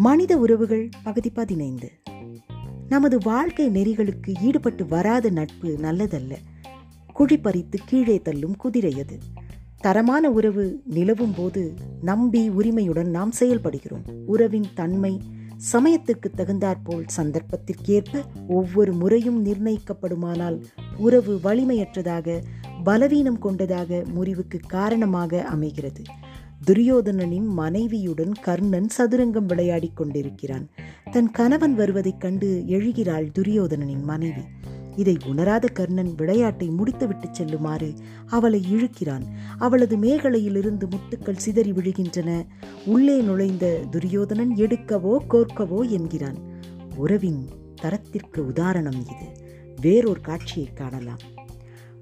மனித உறவுகள் பகுதி பதினைந்து. நமது வாழ்க்கை நெறிகளுக்கு ஈடுபட்டு வராத நட்பு நல்லதல்ல. குழி பறித்து கீழே தள்ளும் குதிரையது தரமான உறவு நிலவும் போது நம்பி உரிமையுடன் நாம் செயல்படுகிறோம். உறவின் தன்மை சமயத்துக்கு தகுந்தாற்போல் சந்தர்ப்பத்திற்கேற்ப ஒவ்வொரு முறையும் நிர்ணயிக்கப்படுமானால் உறவு வலிமையற்றதாக பலவீனம் கொண்டதாக முறிவுக்கு காரணமாக அமைகிறது. துரியோதனனின் மனைவியுடன் கர்ணன் சதுரங்கம் விளையாடிக் கொண்டிருக்கிறான். தன் கணவன் வருவதைக் கண்டு எழுகிறாள் துரியோதனனின் மனைவி. இதை உணராத கர்ணன் விளையாட்டை முடித்துவிட்டு செல்லுமாறு அவளை இழுக்கிறான். அவளது மேகலையிலிருந்து முத்துக்கள் சிதறி விழுகின்றன. உள்ளே நுழைந்த துரியோதனன் எடுக்கவோ கோர்க்கவோ என்கிறான். உறவின் தரத்திற்கு உதாரணம் இது. வேறொரு காட்சியை காணலாம்.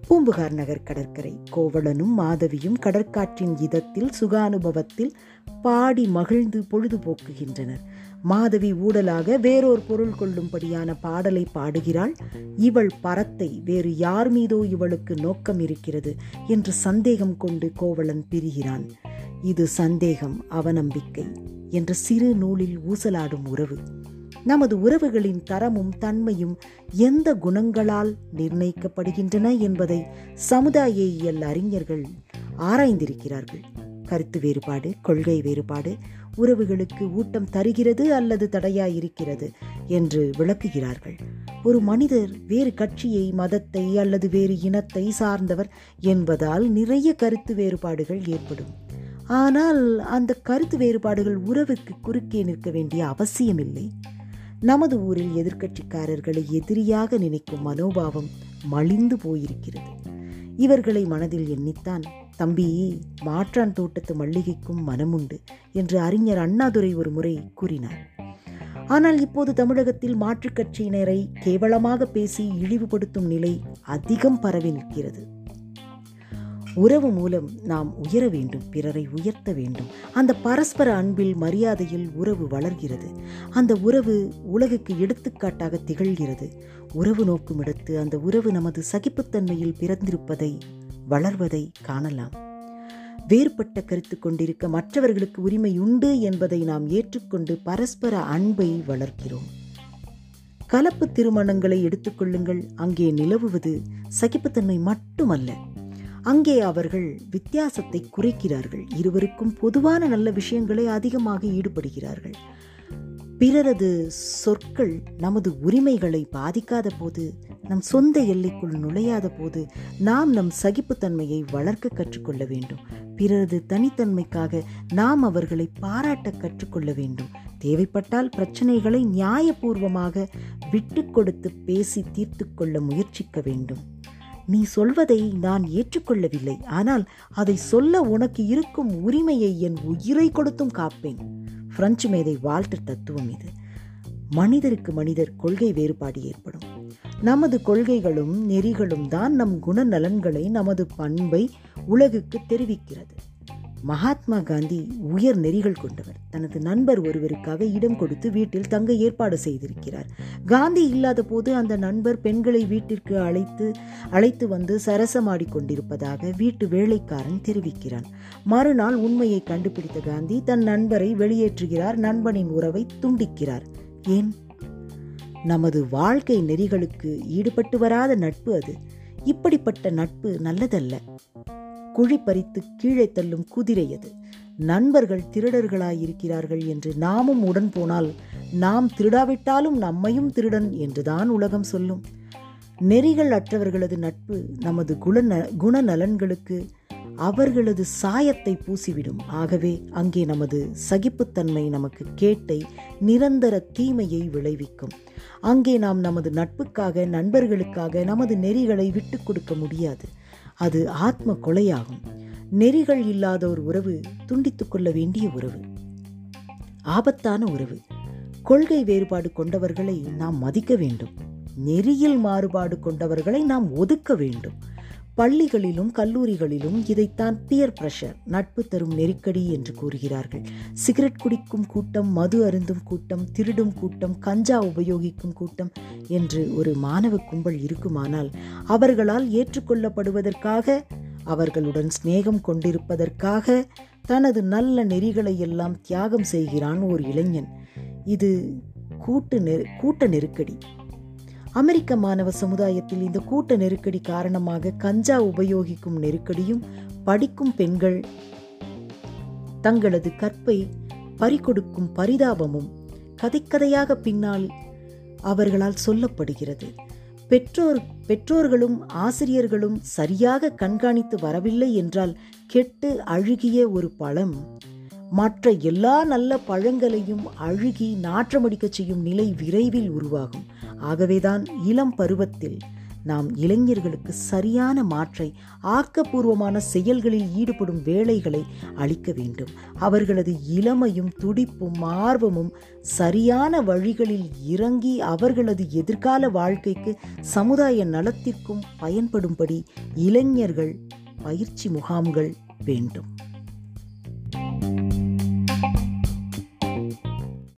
பூம்புகார் நகர் கடற்கரை. கோவலனும் மாதவியும் கடற்காற்றின் இதத்தில் சுகானுபவத்தில் பாடி மகிழ்ந்து பொழுதுபோக்குகின்றனர் மாதவி ஊடலாக வேறொரு பொருள் கொள்ளும்படியான பாடலை பாடுகிறாள். இவள் பரத்தை வேறு யார் மீதோ இவளுக்கு நோக்கம் இருக்கிறது என்று சந்தேகம் கொண்டு கோவலன் பிரிகிறான். இது சந்தேகம் அவநம்பிக்கை என்ற சிறு நூலில் ஊசலாடும் உறவு. நமது உறவுகளின் தரமும் தன்மையும் எந்த குணங்களால் நிர்ணயிக்கப்படுகின்றன என்பதை சமுதாயியல் அறிஞர்கள் ஆராய்ந்திருக்கிறார்கள். கருத்து வேறுபாடு கொள்கை வேறுபாடு உறவுகளுக்கு ஊட்டம் தருகிறது அல்லது தடையாயிருக்கிறது என்று விளக்குகிறார்கள். ஒரு மனிதர் வேறு கட்சியை மதத்தை அல்லது வேறு இனத்தை சார்ந்தவர் என்பதால் நிறைய கருத்து வேறுபாடுகள் ஏற்படும். ஆனால் அந்த கருத்து வேறுபாடுகள் உறவுக்கு குறுக்கே நிற்க வேண்டிய அவசியமில்லை. நமது ஊரில் எதிர்க்கட்சிக்காரர்களை எதிரியாக நினைக்கும் மனோபாவம் மலிந்து போயிருக்கிறது. இவர்களை மனதில் எண்ணித்தான் தம்பி மாற்றான் தோட்டத்து மல்லிகைக்கும் மனமுண்டு என்று அறிஞர் அண்ணாதுரை ஒரு முறை கூறினார். ஆனால் இப்போது தமிழகத்தில் மாற்றுக் கட்சியினரை கேவலமாக பேசி இழிவுபடுத்தும் நிலை அதிகம் பரவி நிற்கிறது. உறவு மூலம் நாம் உயர வேண்டும் பிறரை உயர்த்த வேண்டும். அந்த பரஸ்பர அன்பில் மரியாதையில் உறவு வளர்கிறது. அந்த உறவு உலகுக்கு எடுத்துக்காட்டாக திகழ்கிறது. உறவு நோக்கும் இடத்து அந்த உறவு நமது சகிப்புத்தன்மையில் பிறந்திருப்பதை வளர்வதை காணலாம். வேறுபட்ட கருத்து கொண்டிருக்க மற்றவர்களுக்கு உரிமை உண்டு என்பதை நாம் ஏற்றுக்கொண்டு பரஸ்பர அன்பை வளர்க்கிறோம். கலப்பு திருமணங்களை எடுத்துக்கொள்ளுங்கள் அங்கே நிலவுவது சகிப்புத்தன்மை மட்டுமல்ல. அங்கே அவர்கள் வித்தியாசத்தை குறைக்கிறார்கள். இருவருக்கும் பொதுவான நல்ல விஷயங்களை அதிகமாக ஈடுபடுகிறார்கள். பிறரது சொற்கள் நமது உரிமைகளை பாதிக்காத போது நம் சொந்த எல்லைக்குள் நுழையாத போது நாம் நம் சகிப்புத்தன்மையை வளர்க்க கற்றுக்கொள்ள வேண்டும். பிறரது தனித்தன்மைக்காக நாம் அவர்களை பாராட்ட கற்றுக்கொள்ள வேண்டும். தேவைப்பட்டால் பிரச்சனைகளை நியாயபூர்வமாக விட்டு கொடுத்து பேசி தீர்த்து கொள்ள முயற்சிக்க வேண்டும். நீ சொல்வதை நான் ஏற்றுக்கொள்ளவில்லை. ஆனால் அதை சொல்ல உனக்கு இருக்கும் உரிமையை என் உயிரை கொடுத்தும் காப்பேன். பிரெஞ்சு மேதை வாழ்த்து தத்துவம் இது. மனிதருக்கு மனிதர் கொள்கை வேறுபாடு ஏற்படும். நமது கொள்கைகளும் நெறிகளும் தான் நம் குணநலன்களை நமது பண்பை உலகுக்கு தெரிவிக்கிறது. மகாத்மா காந்தி உயர் நெறிகள் கொண்டவர். தனது நண்பர் ஒருவருக்காக இடம் கொடுத்து வீட்டில் தங்க ஏற்பாடு செய்திருக்கிறார். காந்தி இல்லாத போது அந்த நண்பர் பெண்களை வீட்டிற்கு அழைத்து அழைத்து வந்து சரசமாடி கொண்டிருப்பதாக வீட்டு வேலைக்காரன் தெரிவிக்கிறான். மறுநாள் உண்மையை கண்டுபிடித்த காந்தி தன் நண்பரை வெளியேற்றுகிறார் நண்பனின் உறவை துண்டிக்கிறார். ஏன்? நமது வாழ்க்கை நெறிகளுக்கு ஈடுபட்டு வராத நட்பு அது. இப்படிப்பட்ட நட்பு நல்லதல்ல. குழி பறித்து கீழே தள்ளும் குதிரை அது. நண்பர்கள் திருடர்களாயிருக்கிறார்கள் என்று நாமும் உடன் போனால் நாம் திருடாவிட்டாலும் நம்மையும் திருடன் என்றுதான் உலகம் சொல்லும். நெறிகள் அற்றவர்களது நட்பு நமது குண குணநலன்களுக்கு அவர்களது சாயத்தை பூசிவிடும். ஆகவே அங்கே நமது சகிப்புத்தன்மை நமக்கு கேட்டை நிரந்தர தீமையை விளைவிக்கும். அங்கே நாம் நமது நட்புக்காக நண்பர்களுக்காக நமது நெறிகளை விட்டு கொடுக்க முடியாது. அது ஆத்ம கொலையாகும். நெறிகள் இல்லாத ஒரு உறவு துண்டித்துக் கொள்ள வேண்டிய உறவு. ஆபத்தான உறவு. கொள்கை வேறுபாடு கொண்டவர்களை நாம் மதிக்க வேண்டும். நெறியில் மாறுபாடு கொண்டவர்களை நாம் ஒதுக்க வேண்டும். பள்ளிகளிலும் கல்லூரிகளிலும் இதைத்தான் பியர் பிரஷர் நட்பு தரும் நெருக்கடி என்று கூறுகிறார்கள். சிகரெட் குடிக்கும் கூட்டம் மது அருந்தும் கூட்டம் திருடும் கூட்டம் கஞ்சா உபயோகிக்கும் கூட்டம் என்று ஒரு மாணவ கும்பல் இருக்குமானால் அவர்களால் ஏற்றுக்கொள்ளப்படுவதற்காக அவர்களுடன் சிநேகம் கொண்டிருப்பதற்காக தனது நல்ல நெறிகளை எல்லாம் தியாகம் செய்கிறான் ஓர் இளைஞன். இது கூட்டு நெரு கூட்ட நெருக்கடி. அமெரிக்க மாணவ சமுதாயத்தில் இந்த கூட்ட நெருக்கடி காரணமாக கஞ்சா உபயோகிக்கும் நெருக்கடியும் படிக்கும் பெண்கள் தங்களது கற்பை பறிகொடுக்கும் பரிதாபமும் கதைக்கதையாக பின்னால் அவர்களால் சொல்லப்படுகிறது. பெற்றோர் பெற்றோர்களும் ஆசிரியர்களும் சரியாக கண்காணித்து வரவில்லை என்றால் கெட்டு அழுகிய ஒரு பழம். மற்ற எல்லா நல்ல பழங்களையும் அழுகி நாற்றமடிக்கச் செய்யும் நிலை விரைவில் உருவாகும். ஆகவேதான் இளம் பருவத்தில் நாம் இளைஞர்களுக்கு சரியான மாற்றை ஆக்கப்பூர்வமான செயல்களில் ஈடுபடும் வேலைகளை அளிக்க வேண்டும். அவர்களது இளமையும் துடிப்பும் ஆர்வமும் சரியான வழிகளில் இறங்கி அவர்களது எதிர்கால வாழ்க்கைக்கு சமுதாய நலத்திற்கும் பயன்படும்படி இளைஞர்கள் பயிற்சி முகாம்கள் வேண்டும்.